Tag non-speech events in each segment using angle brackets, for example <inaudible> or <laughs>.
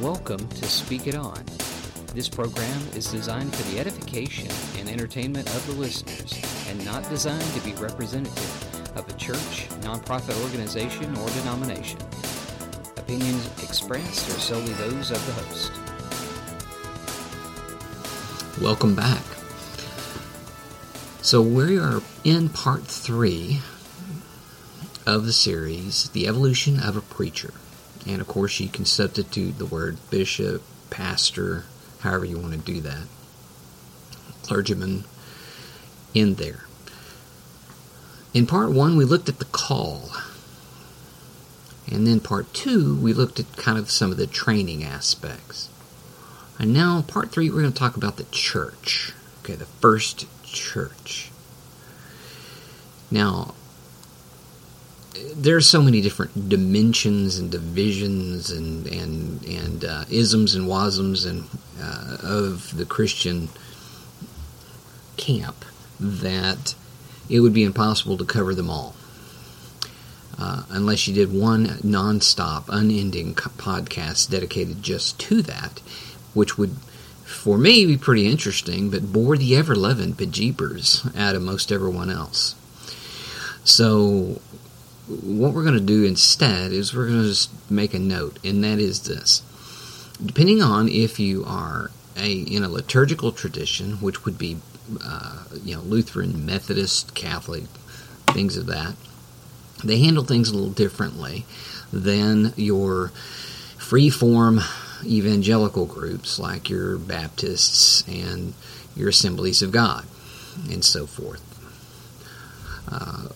Welcome to Speak It On. This program is designed for the edification and entertainment of the listeners and not designed to be representative of a church, nonprofit organization, or denomination. Opinions expressed are solely those of the host. Welcome back. So, we are in part three of the series, The Evolution of a Preacher. And of course, you can substitute the word bishop, pastor, however you want to do that, clergyman in there. In part one, we looked at the call. And then part two, we looked at kind of some of the training aspects. And now, part three, we're going to talk about the church. Okay, the first church. Now, there's so many different dimensions and divisions and and and uh, isms and wasms and uh, of the Christian camp that it would be impossible to cover them all. Uh, unless you did one non-stop, unending podcast dedicated just to that, which would, for me, be pretty interesting, but bore the ever-loving bejeepers out of most everyone else. So what we're going to do instead is we're going to just make a note, and that is this. Depending on if you are a in a liturgical tradition, which would be uh, you know Lutheran, Methodist, Catholic, things of that, they handle things a little differently than your free form evangelical groups like your Baptists and your Assemblies of God and so forth. Uh,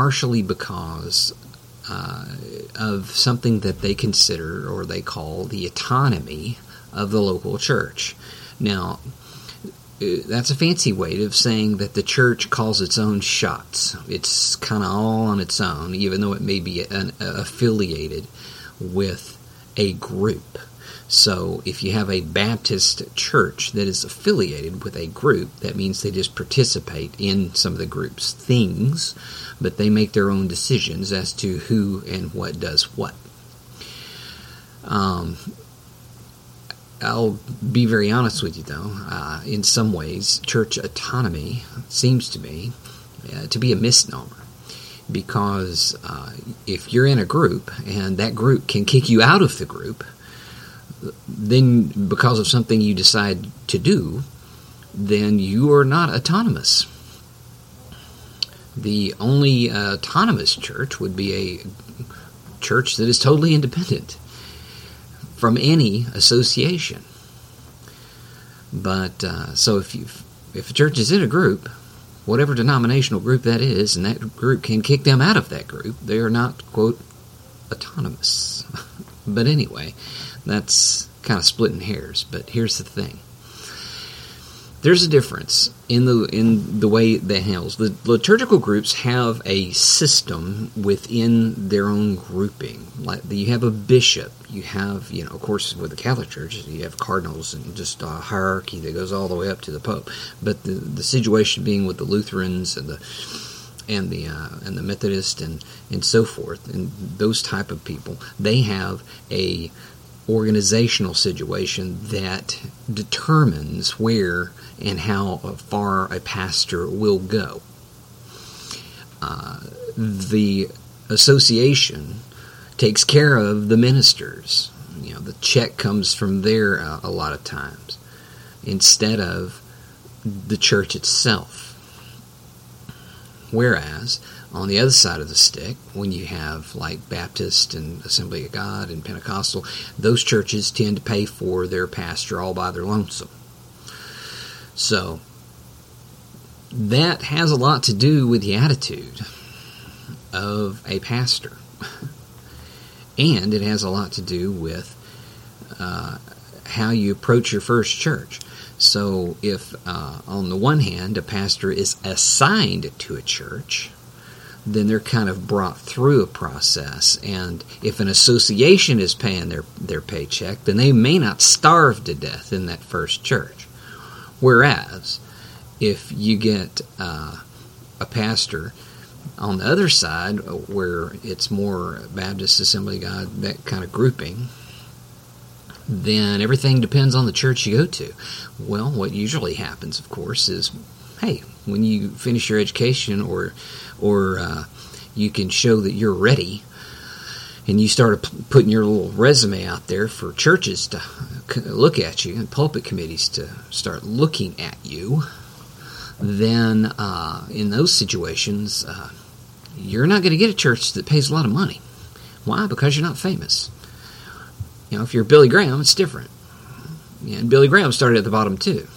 partially because uh, of something that they consider or they call the autonomy of the local church. Now, uh, that's a fancy way of saying that the church calls its own shots. It's kind of all on its own, even though it may be an, uh, affiliated with a group. So if you have a Baptist church that is affiliated with a group, that means they just participate in some of the group's things, but they make their own decisions as to who and what does what. Um, I'll be very honest with you, though. Uh, in some ways, church autonomy seems to me uh, to be a misnomer. Because uh, if you're in a group and that group can kick you out of the group, then because of something you decide to do, then you are not autonomous. The only uh, autonomous church would be a church that is totally independent from any association. But uh, so if you if a church is in a group, whatever denominational group that is, and that group can kick them out of that group, they are not quote autonomous. <laughs> but anyway, that's kind of splitting hairs, but here's the thing. There's a difference in the in the way they handles. The liturgical groups have a system within their own grouping. Like you have a bishop, you have you know, of course, with the Catholic Church, you have cardinals and just a hierarchy that goes all the way up to the Pope. But the the situation being with the Lutherans and the and the uh, and the Methodist and and so forth and those type of people, they have a organizational situation that determines where and how far a pastor will go. Uh, the association takes care of the ministers. You know, the check comes from there uh, a lot of times instead of the church itself. Whereas on the other side of the stick, when you have like Baptist and Assembly of God and Pentecostal, those churches tend to pay for their pastor all by their lonesome. So that has a lot to do with the attitude of a pastor. and it has a lot to do with uh, how you approach your first church. So, if uh, on the one hand a pastor is assigned to a church, then they're kind of brought through a process. And if an association is paying their, their paycheck, then they may not starve to death in that first church. Whereas, if you get uh, a pastor on the other side, where it's more Baptist Assembly God, that kind of grouping, then everything depends on the church you go to. Well, what usually happens, of course, is hey, when you finish your education or or uh, you can show that you're ready and you start putting your little resume out there for churches to look at you and pulpit committees to start looking at you, then uh, in those situations, uh, you're not going to get a church that pays a lot of money. Why? Because you're not famous. You know, if you're Billy Graham, it's different. And Billy Graham started at the bottom too.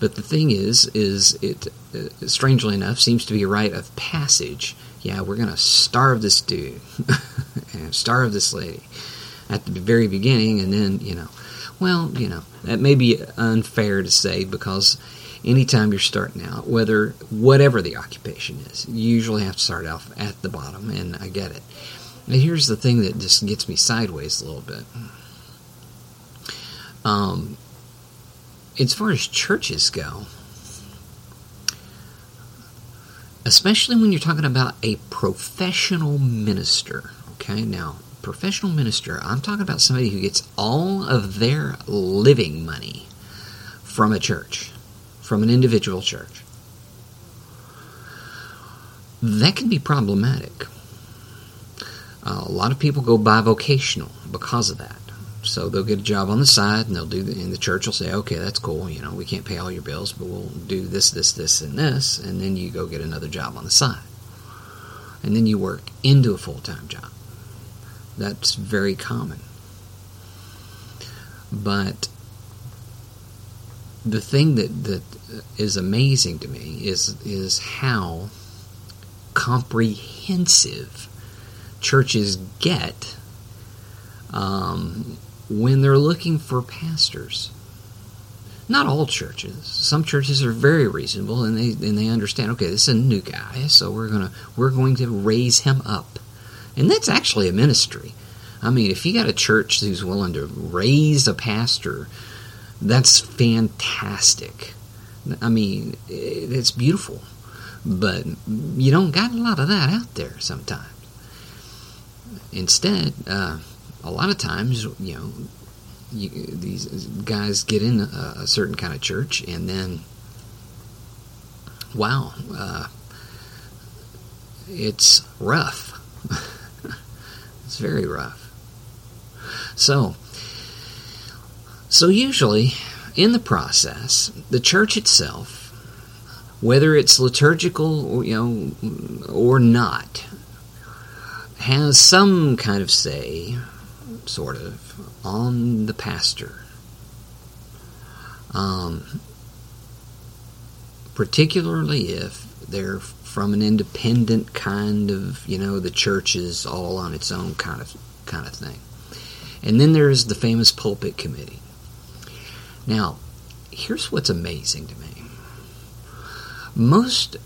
But the thing is, is it uh, strangely enough seems to be a rite of passage. Yeah, we're to starve this dude, <laughs> and starve this lady at the very beginning, and then you know, well, you know, that may be unfair to say because anytime you're starting out, whether whatever the occupation is, you usually have to start off at the bottom, and I get it. And here's the thing that just gets me sideways a little bit. Um, as far as churches go, especially when you're talking about a professional minister, okay? Now, professional minister, I'm talking about somebody who gets all of their living money from a church, from an individual church. That can be problematic. Uh, a lot of people go bivocational because of that. So they'll get a job on the side, and they'll do, the, and the church will say, "Okay, that's cool. You know, we can't pay all your bills, but we'll do this, this, this, and this." And then you go get another job on the side, and then you work into a full time job. That's very common. But the thing that that is amazing to me is is how comprehensive churches get um, when they're looking for pastors. Not all churches. Some churches are very reasonable and they and they understand. Okay, this is a new guy, so we're gonna we're going to raise him up, and that's actually a ministry. I mean, if you got a church who's willing to raise a pastor, that's fantastic. I mean, it's beautiful, but you don't got a lot of that out there sometimes. Instead, uh, a lot of times, you know, you, these guys get in a, a, certain kind of church, and then, wow, uh, it's rough. <laughs> it's very rough. So, so usually, in the process, the church itself, whether it's liturgical, you know, or not, has some kind of say sort of, on the pastor. Um, particularly if they're from an independent kind of, you know, the church is all on its own kind of kind of thing. And then there's the famous pulpit committee. Now, here's what's amazing to me. Most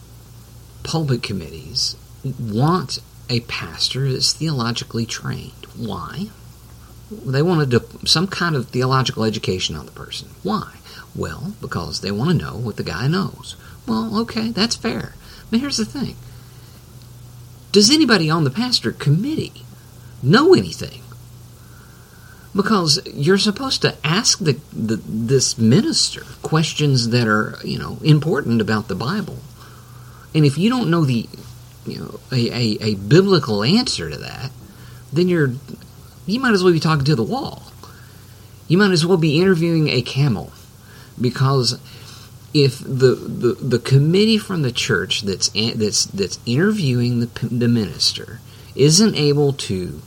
pulpit committees want a pastor that's theologically trained. Why? They want to some kind of theological education on the person. Why? Well, because they want to know what the guy knows. Well, okay, that's fair. But here's the thing Does anybody on the pastor committee know anything? Because you're supposed to ask the, the, this minister questions that are, you know, important about the Bible. And if you don't know the, you know, a, a, a biblical answer to that, then you're you might as well be talking to the wall. You might as well be interviewing a camel because if the, the, the committee from the church that's that's that's interviewing the, the minister isn't able to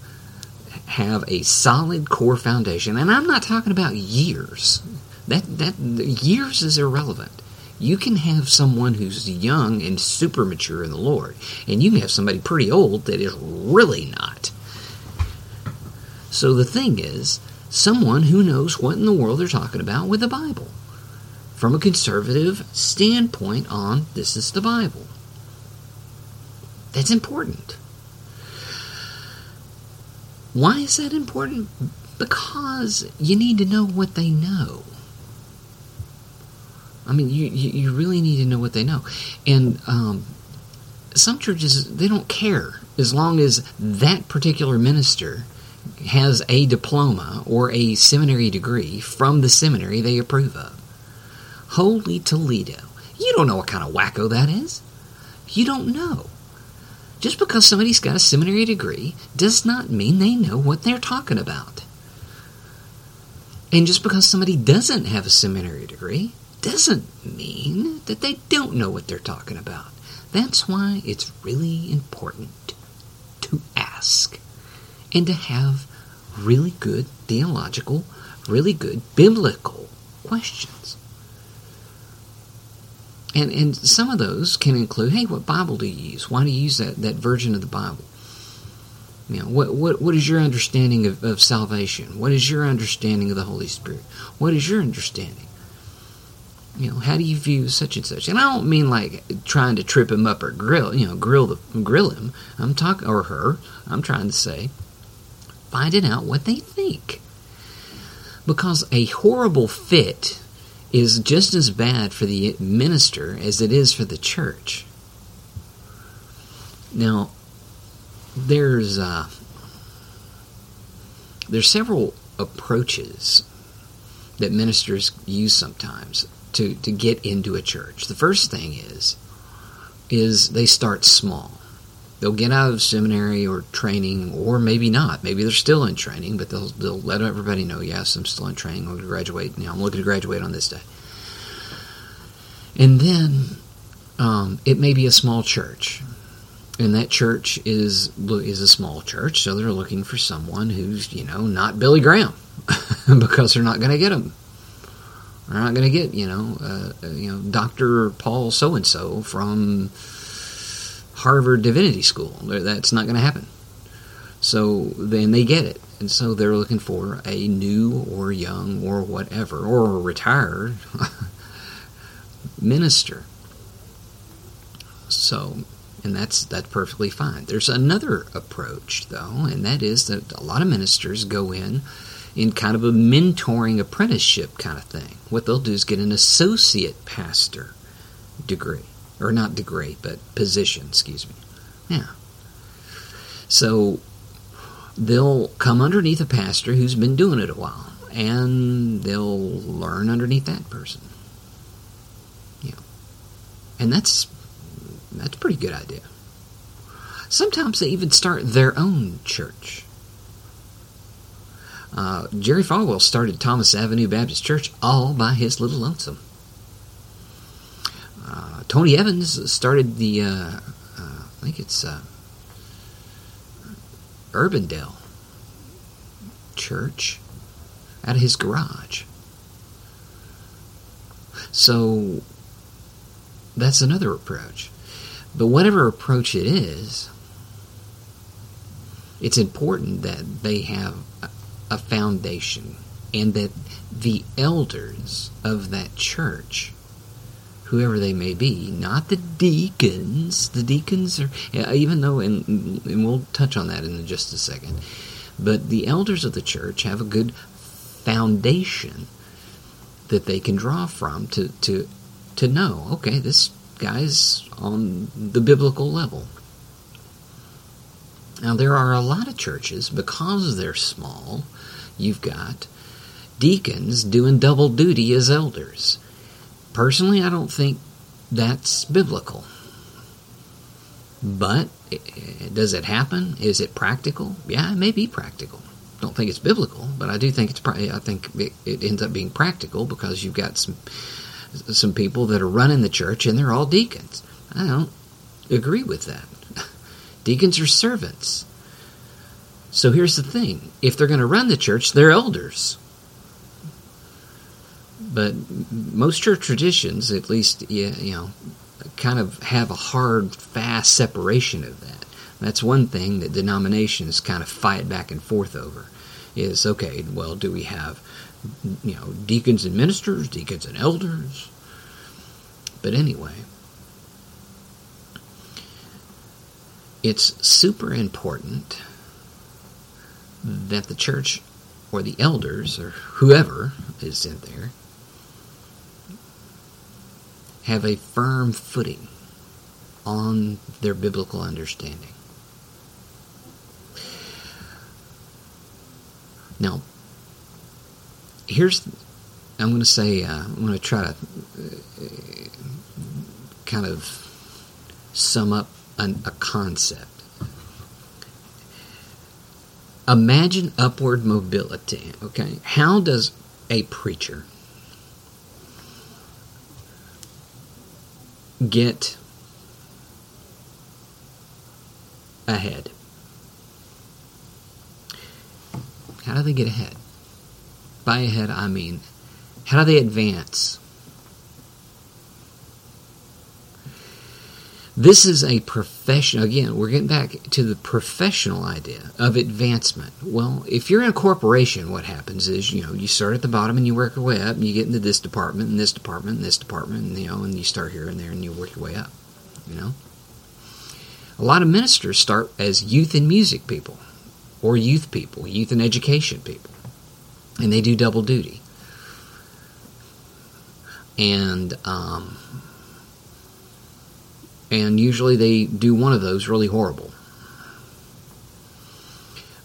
have a solid core foundation, and I'm not talking about years. That that years is irrelevant. You can have someone who's young and super mature in the Lord, and you can have somebody pretty old that is really not. So the thing is, someone who knows what in the world they're talking about with the Bible from a conservative standpoint on this is the Bible. That's important. Why is that important? Because you need to know what they know. I mean, you, you really need to know what they know. And um, some churches, they don't care as long as that particular minister has a diploma or a seminary degree from the seminary they approve of. Holy Toledo. You don't know what kind of wacko that is. You don't know. Just because somebody's got a seminary degree does not mean they know what they're talking about. And just because somebody doesn't have a seminary degree doesn't mean that they don't know what they're talking about. That's why it's really important to ask and to have really good theological, really good biblical questions. And, and some of those can include, hey, what Bible do you use? Why do you use that, that version of the Bible? You know, what, what, what is your understanding of, of salvation? What is your understanding of the Holy Spirit? What is your understanding? You know, how do you view such and such? And I don't mean like trying to trip him up or grill, you know, grill the grill him. I'm talking or her. I'm trying to say, finding out what they think. Because a horrible fit is just as bad for the minister as it is for the church. Now, there's uh, there's several approaches that ministers use sometimes to, to get into a church. The first thing is is they start small. They'll get out of seminary or training, or maybe not. Maybe they're still in training, but they'll, they'll let everybody know, yes, I'm still in training. I'm going to graduate. You know, I'm looking to graduate on this day. And then um, it may be a small church, and that church is is a small church, so they're looking for someone who's you know not Billy Graham, <laughs> because they're not going to get him. They're not going to get you know uh, uh you know Doctor Paul so and so from Harvard Divinity School. That's not going to happen. So then they get it. And so they're looking for a new or young or whatever, or a retired <laughs> minister. So, and that's that's perfectly fine. There's another approach though, and that is that a lot of ministers go in in kind of a mentoring apprenticeship kind of thing. What they'll do is get an associate pastor degree, or not degree, but position, excuse me. Yeah. So they'll come underneath a pastor who's been doing it a while, and they'll learn underneath that person Yeah. and that's that's a pretty good idea. Sometimes they even start their own church. Uh, Jerry Falwell started Thomas Avenue Baptist Church all by his little lonesome. Uh, Tony Evans started the, uh, uh I think it's uh, Urbandale Church out of his garage. So that's another approach. But whatever approach it is, it's important that they have a foundation and that the elders of that church, whoever they may be, not the deacons, the deacons are, even though, and, and we'll touch on that in just a second, but the elders of the church have a good foundation that they can draw from to, to to know, okay, this guy's on the biblical level. Now, there are a lot of churches, because they're small, you've got deacons doing double duty as elders. Personally, I don't think that's biblical. But does it happen? Is it practical? Yeah, it may be practical. Don't think it's biblical, but I do think it's. I think it ends up being practical because you've got some some people that are running the church and they're all deacons. I don't agree with that. Deacons are servants. So here's the thing if they're going to run the church, they're elders. But most church traditions, at least, you know, kind of have a hard, fast separation of that. That's one thing that denominations kind of fight back and forth over. Is okay, well, do we have you know, deacons and ministers, deacons and elders. But anyway, it's super important that the church or the elders or whoever is in there have a firm footing on their biblical understanding. Now, here's I'm going to say uh, I'm going to try to uh, kind of sum up an, a concept. Imagine upward mobility. Okay, how does a preacher get ahead? How do they get ahead? By ahead, I mean, how do they advance? This is a professional, again, we're getting back to the professional idea of advancement. Well, if you're in a corporation, what happens is, you know, you start at the bottom and you work your way up, and you get into this department, and this department, and this department, and, you know, and you start here and there, and you work your way up, you know? A lot of ministers start as youth and music people, or youth people, youth and education people, and they do double duty. And, um, and usually they do one of those really horrible.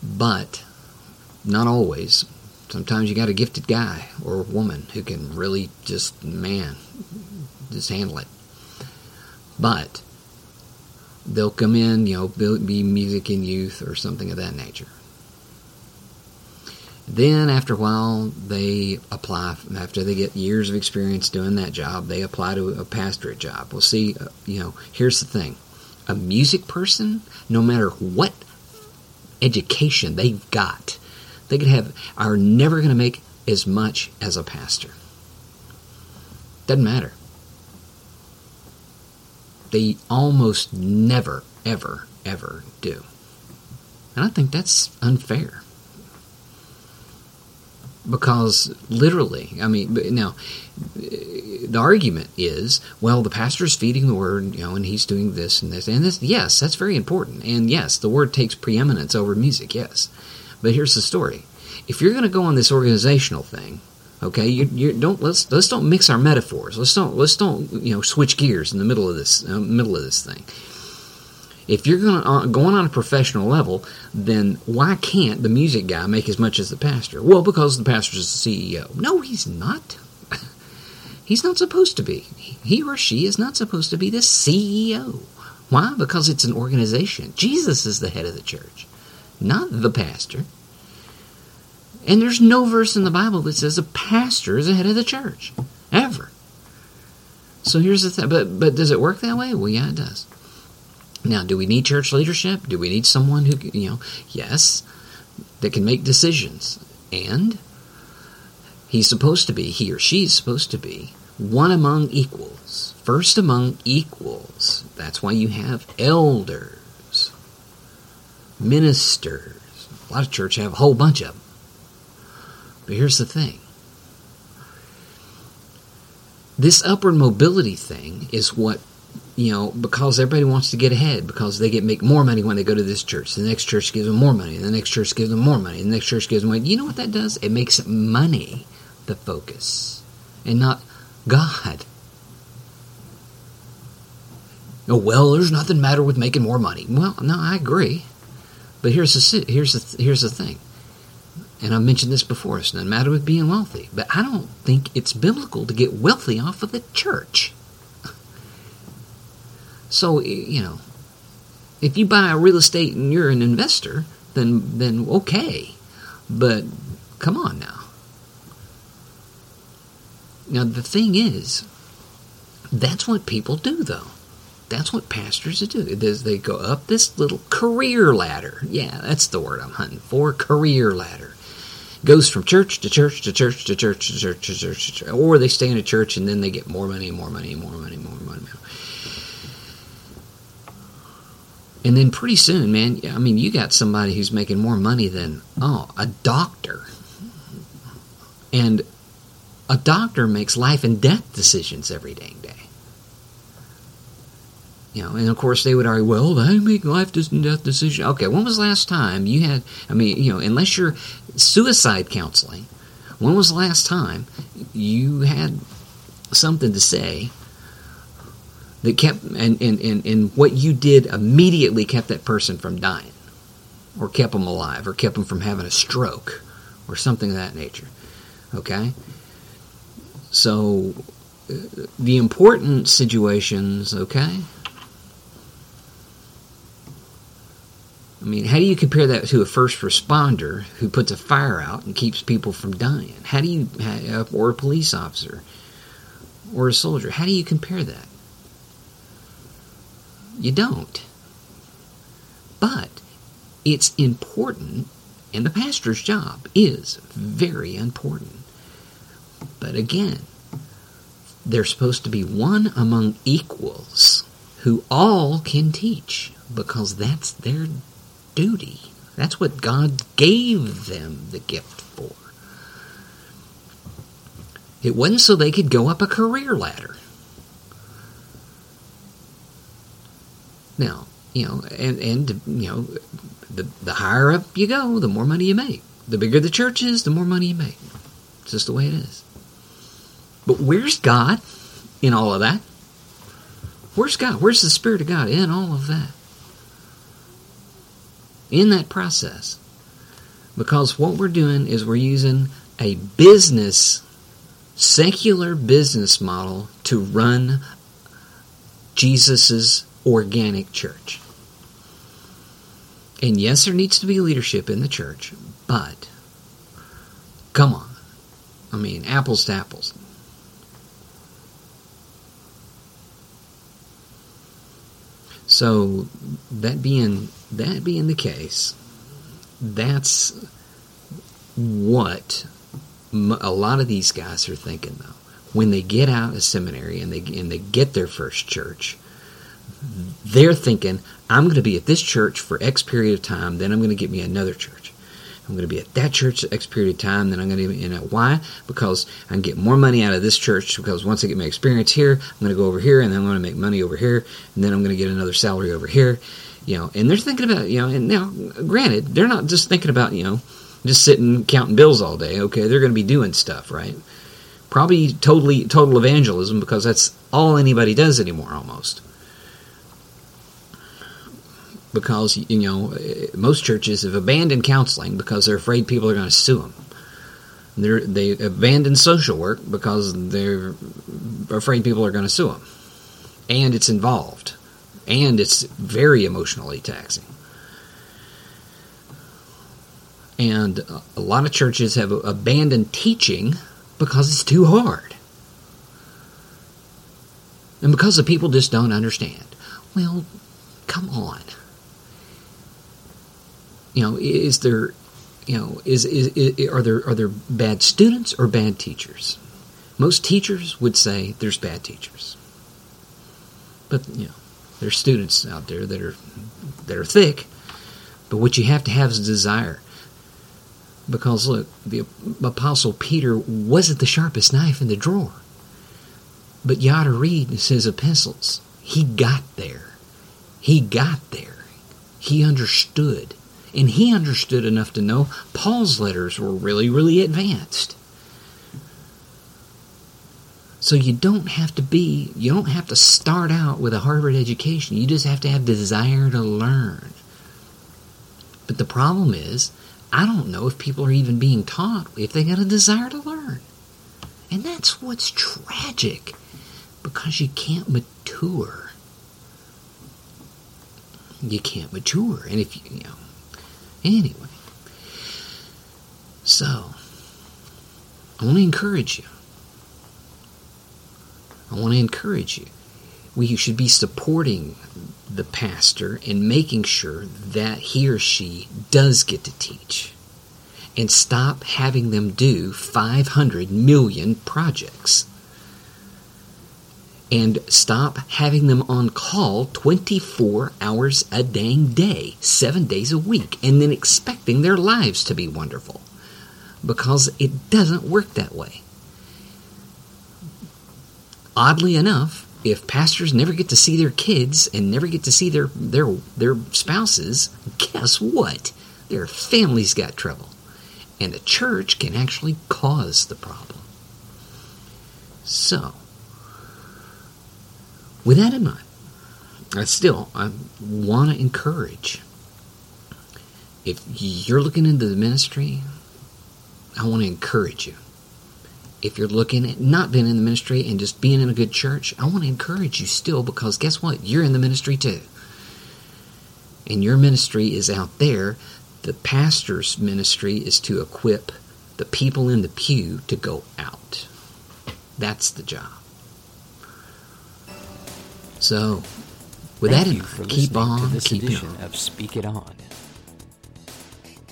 But not always. Sometimes you got a gifted guy or woman who can really just, man, just handle it. But they'll come in, you know, be music in youth or something of that nature. Then, after a while, they apply. After they get years of experience doing that job, they apply to a pastorate job. Well, see, uh, you know, here's the thing: a music person, no matter what education they've got, they could have are never going to make as much as a pastor. Doesn't matter. They almost never, ever, ever do. And I think that's unfair because literally, I mean, now the argument is, well, the pastor's feeding the word, you know, and he's doing this and this and this. Yes, that's very important, and yes, the word takes preeminence over music. Yes, but here's the story: if you're going to go on this organizational thing, okay, you, you don't let's let's don't mix our metaphors. Let's don't let's don't you know switch gears in the middle of this uh, middle of this thing. If you're going uh, going on a professional level, then why can't the music guy make as much as the pastor? Well, because the pastor is the CEO. No, he's not. <laughs> he's not supposed to be. He or she is not supposed to be the CEO. Why? Because it's an organization. Jesus is the head of the church, not the pastor. And there's no verse in the Bible that says a pastor is the head of the church, ever. So here's the thing. But but does it work that way? Well, yeah, it does. Now, do we need church leadership? Do we need someone who, you know, yes, that can make decisions? And he's supposed to be, he or she's supposed to be, one among equals. First among equals. That's why you have elders, ministers. A lot of church have a whole bunch of them. But here's the thing this upward mobility thing is what you know, because everybody wants to get ahead, because they get make more money when they go to this church. The next church gives them more money. The next church gives them more money. The next church gives them money. You know what that does? It makes money the focus, and not God. Oh well, there's nothing matter with making more money. Well, no, I agree, but here's the here's the here's the thing, and I mentioned this before. It's not matter with being wealthy, but I don't think it's biblical to get wealthy off of the church. So you know, if you buy real estate and you're an investor, then then okay, but come on now. Now the thing is, that's what people do though. That's what pastors do. They go up this little career ladder. Yeah, that's the word I'm hunting for. Career ladder goes from church to church to church to church to church to church, to church, or they stay in a church and then they get more money, and more money, and more money, and more money. And then pretty soon, man, I mean, you got somebody who's making more money than, oh, a doctor. And a doctor makes life and death decisions every dang day. You know, and of course they would argue, well, they make life and death decisions. Okay, when was the last time you had, I mean, you know, unless you're suicide counseling, when was the last time you had something to say that kept and, and, and, and what you did immediately kept that person from dying or kept them alive or kept them from having a stroke or something of that nature. Okay? So, uh, the important situations, okay? I mean, how do you compare that to a first responder who puts a fire out and keeps people from dying? How do you, or a police officer, or a soldier? How do you compare that? You don't. But it's important, and the pastor's job is very important. But again, they're supposed to be one among equals who all can teach because that's their duty. That's what God gave them the gift for. It wasn't so they could go up a career ladder. Now, you know, and, and you know, the, the higher up you go, the more money you make. The bigger the church is, the more money you make. It's just the way it is. But where's God in all of that? Where's God? Where's the Spirit of God in all of that? In that process. Because what we're doing is we're using a business, secular business model to run Jesus's organic church. And yes, there needs to be leadership in the church, but come on. I mean, apples to apples. So that being that being the case, that's what a lot of these guys are thinking though. When they get out of seminary and they and they get their first church, they're thinking, I'm going to be at this church for X period of time, then I'm going to get me another church. I'm going to be at that church X period of time, then I'm going to be, you know, why? Because I can get more money out of this church because once I get my experience here, I'm going to go over here and then I'm going to make money over here and then I'm going to get another salary over here, you know, and they're thinking about, you know, and now, granted, they're not just thinking about, you know, just sitting counting bills all day, okay? They're going to be doing stuff, right? Probably totally, total evangelism because that's all anybody does anymore almost because you know most churches have abandoned counseling because they're afraid people are going to sue them. They're, they abandon social work because they're afraid people are going to sue them, and it's involved, and it's very emotionally taxing. And a lot of churches have abandoned teaching because it's too hard. And because the people just don't understand. Well, come on you know, is there, you know, is, is, is, are there are there bad students or bad teachers? Most teachers would say there's bad teachers, but you know, there's students out there that are that are thick. But what you have to have is desire. Because look, the apostle Peter wasn't the sharpest knife in the drawer, but you ought to read his epistles. He got there. He got there. He understood and he understood enough to know Paul's letters were really, really advanced. So you don't have to be, you don't have to start out with a Harvard education. You just have to have desire to learn. But the problem is, I don't know if people are even being taught if they got a desire to learn. And that's what's tragic because you can't mature. You can't mature. And if you, you know, Anyway, so I want to encourage you. I want to encourage you. We should be supporting the pastor and making sure that he or she does get to teach. And stop having them do 500 million projects and stop having them on call 24 hours a dang day, seven days a week, and then expecting their lives to be wonderful. Because it doesn't work that way. Oddly enough, if pastors never get to see their kids and never get to see their, their, their spouses, guess what? Their families got trouble. And the church can actually cause the problem. So, with that in mind, I still I want to encourage if you're looking into the ministry, I want to encourage you. If you're looking at not being in the ministry and just being in a good church, I want to encourage you still because guess what? You're in the ministry too. And your ministry is out there. The pastor's ministry is to equip the people in the pew to go out. That's the job. So, with Thank that in you for keep on to this edition on. of Speak It On.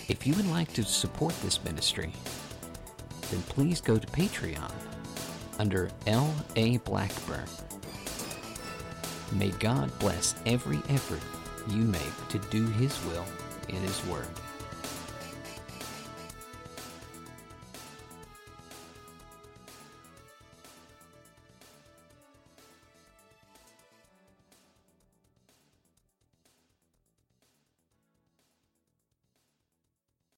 If you would like to support this ministry, then please go to Patreon under L. A. Blackburn. May God bless every effort you make to do His will in His Word.